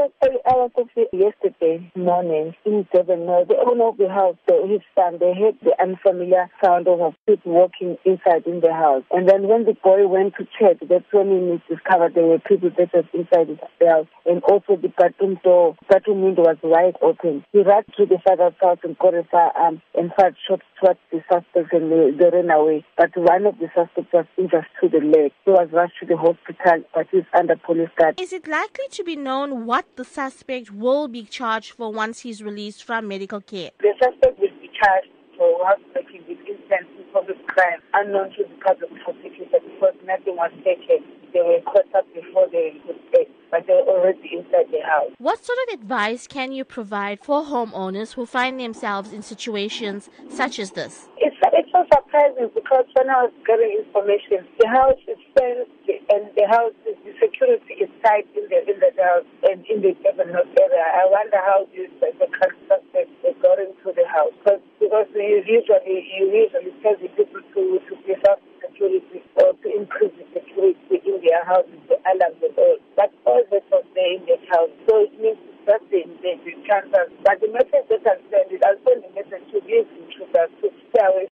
first three hours of yesterday morning in uh, the owner of the house, the, his son, they heard the unfamiliar sound of people walking inside in the house. And then when the boy went to check, that's when he discovered there were people that were inside the house. And also the bedroom door, bedroom window was wide open. He ran to the father's house and got a firearm and fired shots towards the suspects and they, they ran away. But one of the suspects was injured to the leg. He was rushed to the hospital, but he's under police guard. Is it likely to be known what the suspect will be charged for once he's released from medical care? The suspect will be charged for housebreaking with intent in public crime unknown to the public prosecutor because nothing was taken. They were caught up before they could stay, but they were already inside the house. What sort of advice can you provide for homeowners who find themselves in situations such as this? It's, it's so surprising because when I was getting information, the house is fenced how the security is tight in the in the house and in the Lebanon area. I wonder how this like, the constructors got into the house because because you usually you usually tell the people to to give up security or to increase the security in their houses to alarm them all. But all that was in the house, so it means that they they, they can't. But the message that I send is I send the message to these intruders to stay away